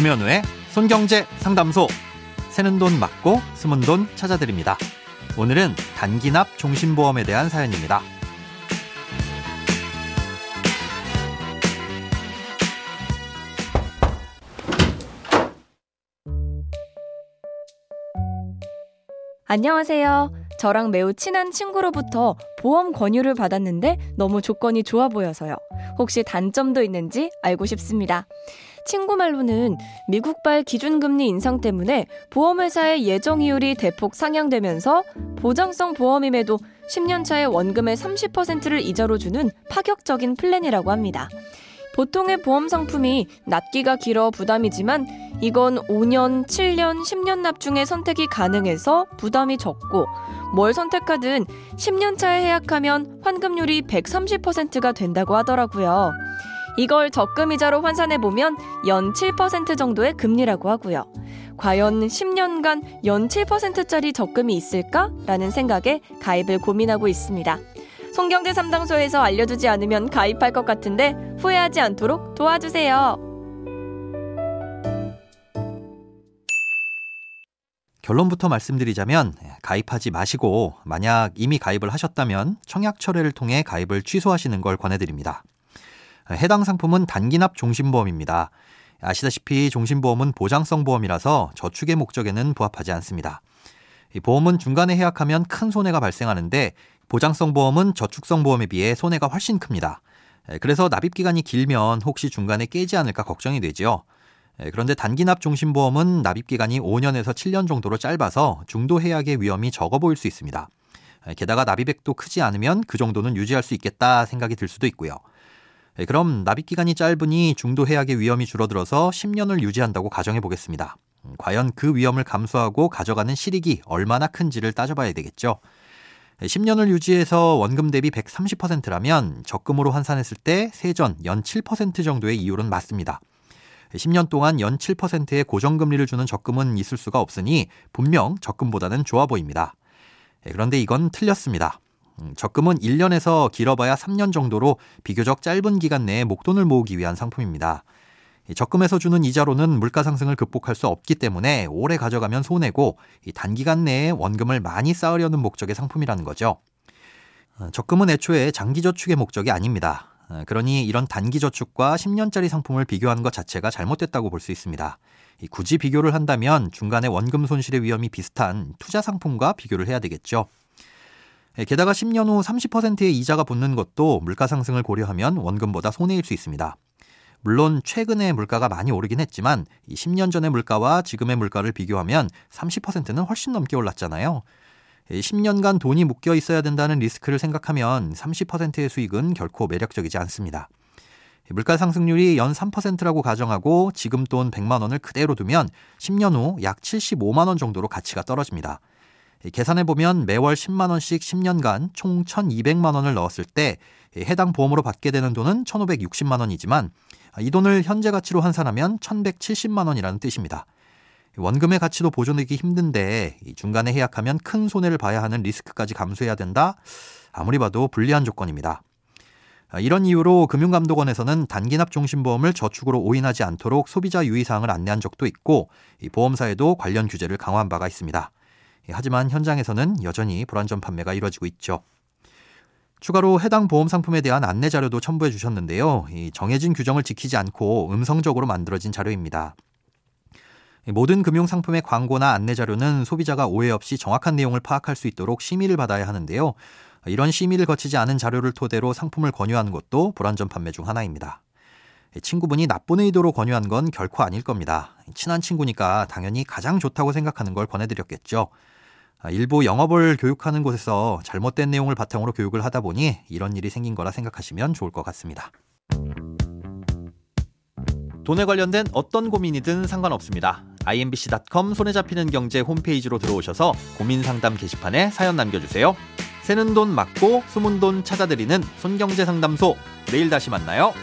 김현우의 손경제 상담소. 새는 돈 맞고 숨은 돈 찾아드립니다. 오늘은 단기납 종신보험에 대한 사연입니다. 안녕하세요. 저랑 매우 친한 친구로부터 보험 권유를 받았는데 너무 조건이 좋아 보여서요. 혹시 단점도 있는지 알고 싶습니다. 친구 말로는 미국발 기준금리 인상 때문에 보험회사의 예정이율이 대폭 상향되면서 보장성 보험임에도 10년 차에 원금의 30%를 이자로 주는 파격적인 플랜이라고 합니다. 보통의 보험 상품이 납기가 길어 부담이지만 이건 5년, 7년, 10년 납 중에 선택이 가능해서 부담이 적고 뭘 선택하든 10년 차에 해약하면 환급률이 130%가 된다고 하더라고요. 이걸 적금이자로 환산해보면 연 7% 정도의 금리라고 하고요. 과연 10년간 연 7%짜리 적금이 있을까? 라는 생각에 가입을 고민하고 있습니다. 송경제 삼당소에서 알려주지 않으면 가입할 것 같은데 후회하지 않도록 도와주세요. 결론부터 말씀드리자면 가입하지 마시고 만약 이미 가입을 하셨다면 청약 철회를 통해 가입을 취소하시는 걸 권해드립니다. 해당 상품은 단기납 종신보험입니다. 아시다시피 종신보험은 보장성 보험이라서 저축의 목적에는 부합하지 않습니다. 보험은 중간에 해약하면 큰 손해가 발생하는데 보장성 보험은 저축성 보험에 비해 손해가 훨씬 큽니다. 그래서 납입 기간이 길면 혹시 중간에 깨지 않을까 걱정이 되지요. 그런데 단기납 종신보험은 납입 기간이 5년에서 7년 정도로 짧아서 중도 해약의 위험이 적어 보일 수 있습니다. 게다가 납입액도 크지 않으면 그 정도는 유지할 수 있겠다 생각이 들 수도 있고요. 그럼 납입 기간이 짧으니 중도 해약의 위험이 줄어들어서 10년을 유지한다고 가정해 보겠습니다. 과연 그 위험을 감수하고 가져가는 실익이 얼마나 큰지를 따져봐야 되겠죠. 10년을 유지해서 원금 대비 130%라면 적금으로 환산했을 때 세전 연 7% 정도의 이율은 맞습니다. 10년 동안 연 7%의 고정금리를 주는 적금은 있을 수가 없으니 분명 적금보다는 좋아 보입니다. 그런데 이건 틀렸습니다. 음, 적금은 1년에서 길어봐야 3년 정도로 비교적 짧은 기간 내에 목돈을 모으기 위한 상품입니다. 적금에서 주는 이자로는 물가 상승을 극복할 수 없기 때문에 오래 가져가면 손해고 단기간 내에 원금을 많이 쌓으려는 목적의 상품이라는 거죠. 어, 적금은 애초에 장기 저축의 목적이 아닙니다. 어, 그러니 이런 단기 저축과 10년짜리 상품을 비교하는 것 자체가 잘못됐다고 볼 수 있습니다. 굳이 비교를 한다면 중간에 원금 손실의 위험이 비슷한 투자 상품과 비교를 해야 되겠죠. 게다가 10년 후 30%의 이자가 붙는 것도 물가 상승을 고려하면 원금보다 손해일 수 있습니다. 물론 최근에 물가가 많이 오르긴 했지만 10년 전의 물가와 지금의 물가를 비교하면 30%는 훨씬 넘게 올랐잖아요. 10년간 돈이 묶여 있어야 된다는 리스크를 생각하면 30%의 수익은 결코 매력적이지 않습니다. 물가 상승률이 연 3%라고 가정하고 지금 돈 100만 원을 그대로 두면 10년 후 약 75만 원 정도로 가치가 떨어집니다. 계산해 보면 매월 10만 원씩 10년간 총 1,200만 원을 넣었을 때 해당 보험으로 받게 되는 돈은 1,560만 원이지만 이 돈을 현재 가치로 환산하면 1,170만 원이라는 뜻입니다. 원금의 가치도 보존하기 힘든데 중간에 해약하면 큰 손해를 봐야 하는 리스크까지 감수해야 된다? 아무리 봐도 불리한 조건입니다. 이런 이유로 금융감독원에서는 단기납 종신보험을 저축으로 오인하지 않도록 소비자 유의사항을 안내한 적도 있고 보험사에도 관련 규제를 강화한 바가 있습니다. 하지만 현장에서는 여전히 불안전 판매가 이뤄지고 있죠. 추가로 해당 보험 상품에 대한 안내 자료도 첨부해 주셨는데요. 정해진 규정을 지키지 않고 음성적으로 만들어진 자료입니다. 모든 금융 상품의 광고나 안내 자료는 소비자가 오해 없이 정확한 내용을 파악할 수 있도록 심의를 받아야 하는데요. 이런 심의를 거치지 않은 자료를 토대로 상품을 권유하는 것도 불안전 판매 중 하나입니다. 친구분이 나쁜 의도로 권유한 건 결코 아닐 겁니다. 친한 친구니까 당연히 가장 좋다고 생각하는 걸 권해드렸겠죠. 아, 일부 영업을 교육하는 곳에서 잘못된 내용을 바탕으로 교육을 하다 보니 이런 일이 생긴 거라 생각하시면 좋을 것 같습니다. 돈에 관련된 어떤 고민이든 상관없습니다. imbc.com 손에 잡히는 경제 홈페이지로 들어오셔서 고민 상담 게시판에 사연 남겨주세요. 새는 돈 맞고 숨은 돈 찾아드리는 손경제 상담소. 내일 다시 만나요.